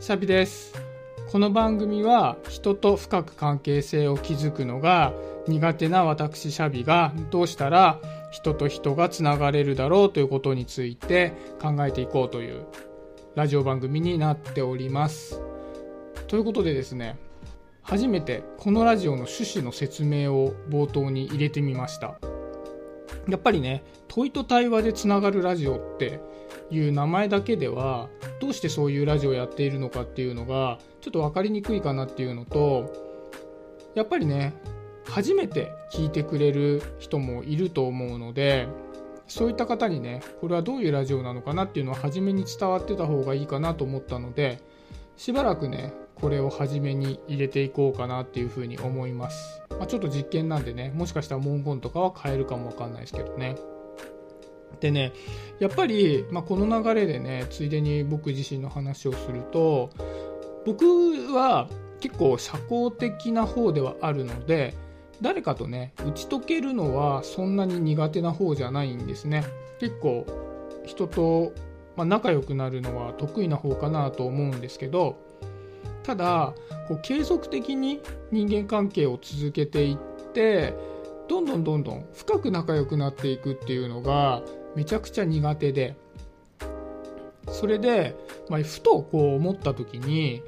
シャビです。この番組は人と深く関係性を築くのが苦手な私シャビがどうしたら人と人がつながれるだろうということについて考えていこうというラジオ番組になっております。ということでですね初めてこのラジオの趣旨の説明を冒頭に入れてみました。やっぱりね問いと対話でつながるラジオっていう名前だけではどうしてそういうラジオをやっているのかっていうのがちょっと分かりにくいかなっていうのとやっぱりね初めて聞いてくれる人もいると思うのでそういった方にねこれはどういうラジオなのかなっていうのは初めに伝わってた方がいいかなと思ったのでしばらくねこれを初めに入れていこうかなっていうふうに思います、まあ、ちょっと実験なんでねもしかしたら文言とかは変えるかもわかんないですけどね。でねやっぱり、まあ、この流れでねついでに僕自身の話をすると僕は結構社交的な方ではあるので誰かとね打ち解けるのはそんなに苦手な方じゃないんですね。結構人と、まあ、仲良くなるのは得意な方かなと思うんですけどただこう継続的に人間関係を続けていってどんどんどんどん深く仲良くなっていくっていうのがめちゃくちゃ苦手で。それで、まあ、ふとこう思った時に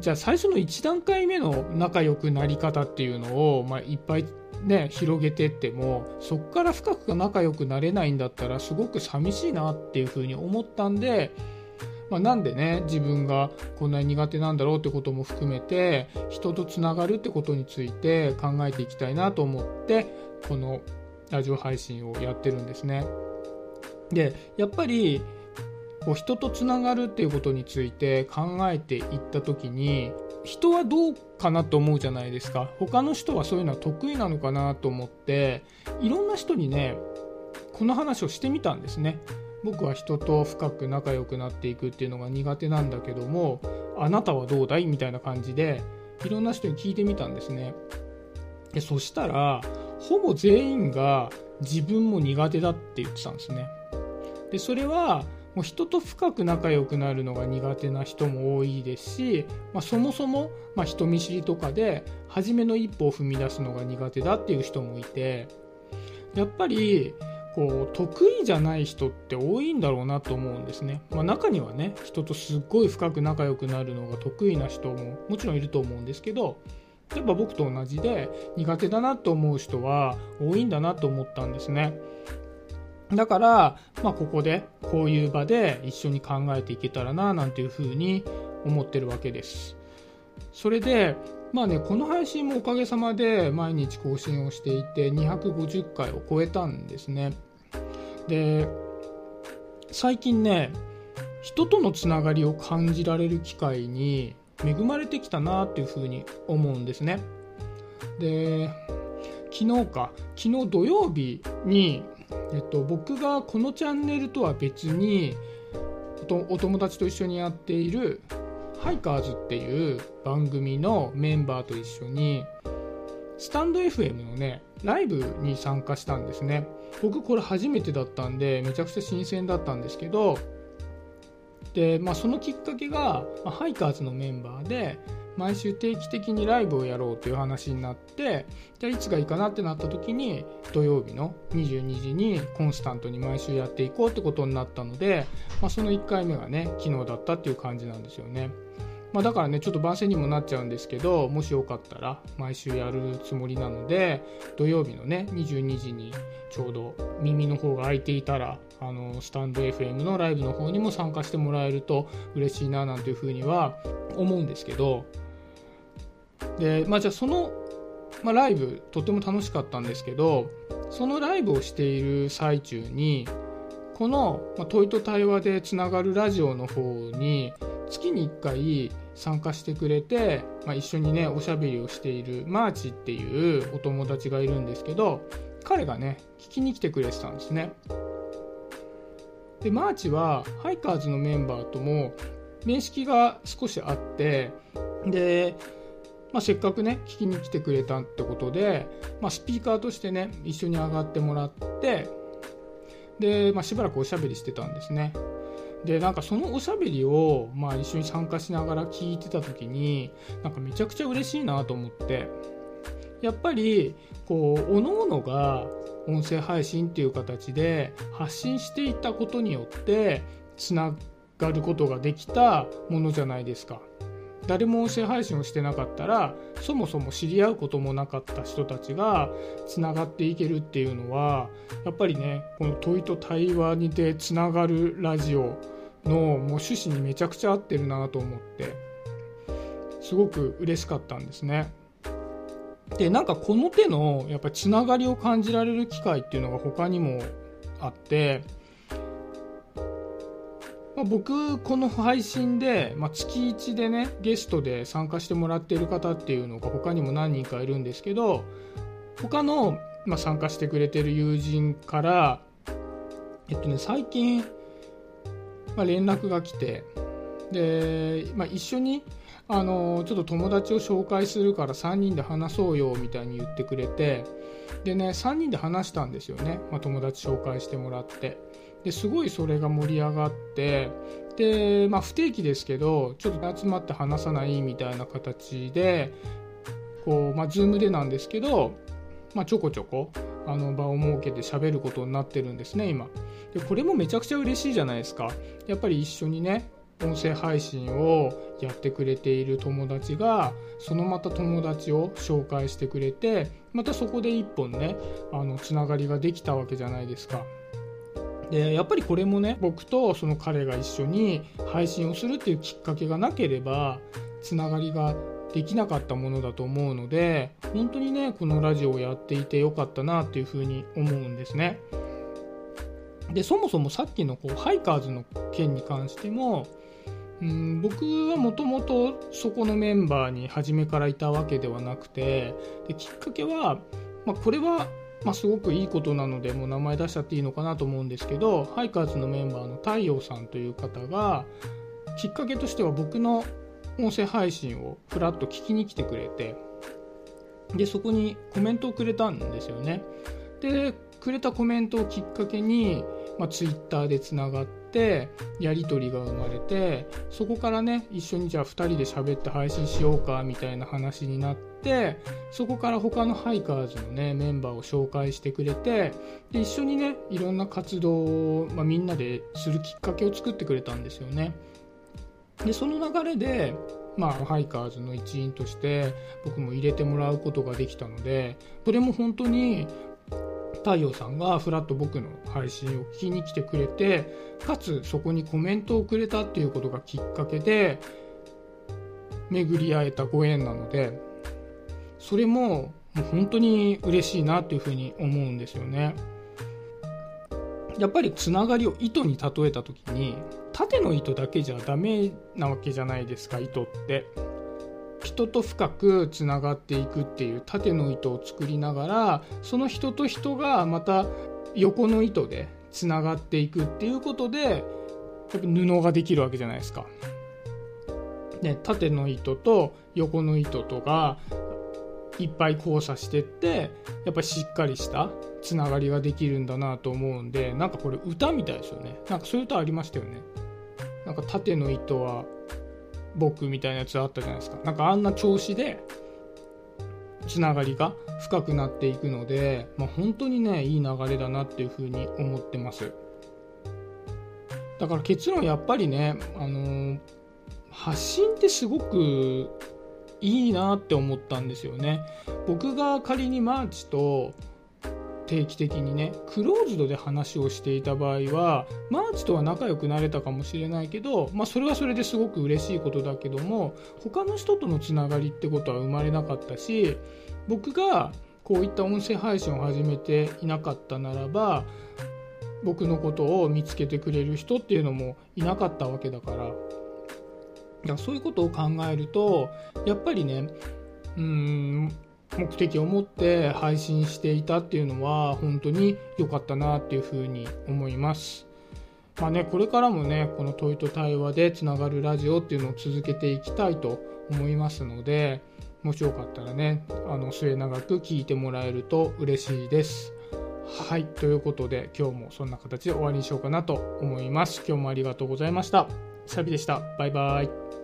じゃあ最初の1段階目の仲良くなり方っていうのを、まあ、いっぱいね広げてってもそこから深く仲良くなれないんだったらすごく寂しいなっていうふうに思ったんで、まあ、なんでね自分がこんなに苦手なんだろうってことも含めて人とつながるってことについて考えていきたいなと思ってこのラジオ配信をやってるんですね。でやっぱりこう人とつながるっていうことについて考えていった時に人はどうかなと思うじゃないですか他の人はそういうのは得意なのかなと思っていろんな人にねこの話をしてみたんですね僕は人と深く仲良くなっていくっていうのが苦手なんだけどもあなたはどうだいみたいな感じでいろんな人に聞いてみたんですね。でそしたらほぼ全員が自分も苦手だって言ってたんですね。でそれはもう人と深く仲良くなるのが苦手な人も多いですし、まあ、そもそも、まあ、人見知りとかで初めの一歩を踏み出すのが苦手だっていう人もいてやっぱりこう得意じゃない人って多いんだろうなと思うんですね、まあ、中にはね人とすっごい深く仲良くなるのが得意な人ももちろんいると思うんですけどやっぱ僕と同じで苦手だなと思う人は多いんだなと思ったんですね。だから、まあ、ここでこういう場で一緒に考えていけたらななんていうふうに思ってるわけです。それで、まあね、この配信もおかげさまで毎日更新をしていて250回を超えたんですね。で、最近ね、人とのつながりを感じられる機会に恵まれてきたなっていうふうに思うんですね。で、昨日か、昨日土曜日にえっと、僕がこのチャンネルとは別にお友達と一緒にやっているハイカーズっていう番組のメンバーと一緒にスタンド FM のねライブに参加したんですね。僕これ初めてだったんでめちゃくちゃ新鮮だったんですけどで、まあ、そのきっかけが、まあ、ハイカーズのメンバーで毎週定期的にライブをやろうという話になってじゃあいつがいいかなってなった時に土曜日の22時にコンスタントに毎週やっていこうってことになったので、まあ、その1回目がね昨日だったっていう感じなんですよね。まあ、だからねちょっと番宣にもなっちゃうんですけどもしよかったら毎週やるつもりなので土曜日のね22時にちょうど耳の方が空いていたらあのスタンド FM のライブの方にも参加してもらえると嬉しいななんていうふうには思うんですけどで、まあ、じゃあその、まあ、ライブとても楽しかったんですけどそのライブをしている最中にこの、問いと対話でつながるラジオの方に月に1回参加してくれて、まあ、一緒にねおしゃべりをしているマーチっていうお友達がいるんですけど彼がね聞きに来てくれてたんですね。でマーチはハイカーズのメンバーとも面識が少しあってでまあ、せっかくね聞きに来てくれたってことで、まあ、スピーカーとしてね一緒に上がってもらってで、まあ、しばらくおしゃべりしてたんですねでなんかそのおしゃべりを、まあ、一緒に参加しながら聞いてた時になんかめちゃくちゃ嬉しいなと思ってやっぱりこう各々が音声配信っていう形で発信していたことによってつながることができたものじゃないですか。誰も音声配信をしてなかったらそもそも知り合うこともなかった人たちがつながっていけるっていうのはやっぱりねこの問いと対話にてつながるラジオのもう趣旨にめちゃくちゃ合ってるなと思ってすごく嬉しかったんですね。でなんかこの手のやっぱつながりを感じられる機会っていうのが他にもあって、あ、僕この配信で、まあ、月1でねゲストで参加してもらっている方っていうのが他にも何人かいるんですけど他の、まあ、参加してくれてる友人からえっとね最近、まあ、連絡が来てで、まあ、一緒にあのちょっと友達を紹介するから3人で話そうよみたいに言ってくれてでね3人で話したんですよね、まあ、友達紹介してもらって。ですごいそれが盛り上がってで、まあ、不定期ですけどちょっと集まって話さないみたいな形でこう、まあ、Zoom でなんですけど、まあ、ちょこちょこあの場を設けて喋ることになってるんですね今でこれもめちゃくちゃ嬉しいじゃないですかやっぱり一緒にね音声配信をやってくれている友達がそのまた友達を紹介してくれてまたそこで一本ねあのつながりができたわけじゃないですか。でやっぱりこれもね僕とその彼が一緒に配信をするっていうきっかけがなければつながりができなかったものだと思うので本当にねこのラジオをやっていてよかったなっていうふうに思うんですね。でそもそもさっきのこうハイカーズの件に関してもうん僕はもともとそこのメンバーに初めからいたわけではなくてできっかけは、まあ、これは、まあ、すごくいいことなのでもう名前出しちゃっていいのかなと思うんですけどハイカーズのメンバーの太陽さんという方がきっかけとしては僕の音声配信をふらっと聞きに来てくれてでそこにコメントをくれたんですよね。でくれたコメントをきっかけに、まあ、ツイッターでつながってやり取りが生まれてそこからね一緒にじゃあ2人で喋って配信しようかみたいな話になってそこから他のハイカーズのねメンバーを紹介してくれてで一緒にねいろんな活動を、まあ、みんなでするきっかけを作ってくれたんですよね。でその流れでまあ、ハイカーズの一員として僕も入れてもらうことができたのでそれも本当に太陽さんがふらっと僕の配信を聞きに来てくれてかつそこにコメントをくれたっていうことがきっかけで巡り会えたご縁なのでそれももう本当に嬉しいなっていうふうに思うんですよね。やっぱりつながりを糸に例えた時に縦の糸だけじゃダメなわけじゃないですか糸って。人と深くつながっていくっていう縦の糸を作りながらその人と人がまた横の糸でつながっていくっていうことでやっぱ布ができるわけじゃないですか。ね、縦の糸と横の糸とがいっぱい交差してってやっぱりしっかりしたつながりができるんだなと思うんでなんかこれ歌みたいですよねなんかそういう歌ありましたよねなんか縦の糸は僕みたいなやつあったじゃないですか。なんかあんな調子でつながりが深くなっていくので、まあ、本当にねいい流れだなっていうふうに思ってます。だから結論やっぱりね、あのー、発信ってすごくいいなって思ったんですよね。僕が仮にマーチと定期的にねクローズドで話をしていた場合はマーチとは仲良くなれたかもしれないけど、まあ、それはそれですごく嬉しいことだけども他の人とのつながりってことは生まれなかったし僕がこういった音声配信を始めていなかったならば僕のことを見つけてくれる人っていうのもいなかったわけだから。だからそういうことを考えるとやっぱりねうん目的を持って配信していたっていうのは本当に良かったなっていうふうに思います。まあね、これからもね、この問いと対話でつながるラジオっていうのを続けていきたいと思いますので、もしよかったらね、あの末永く聞いてもらえると嬉しいです。はい。ということで、今日もそんな形で終わりにしようかなと思います。今日もありがとうございました。シャビでした。バイバイ。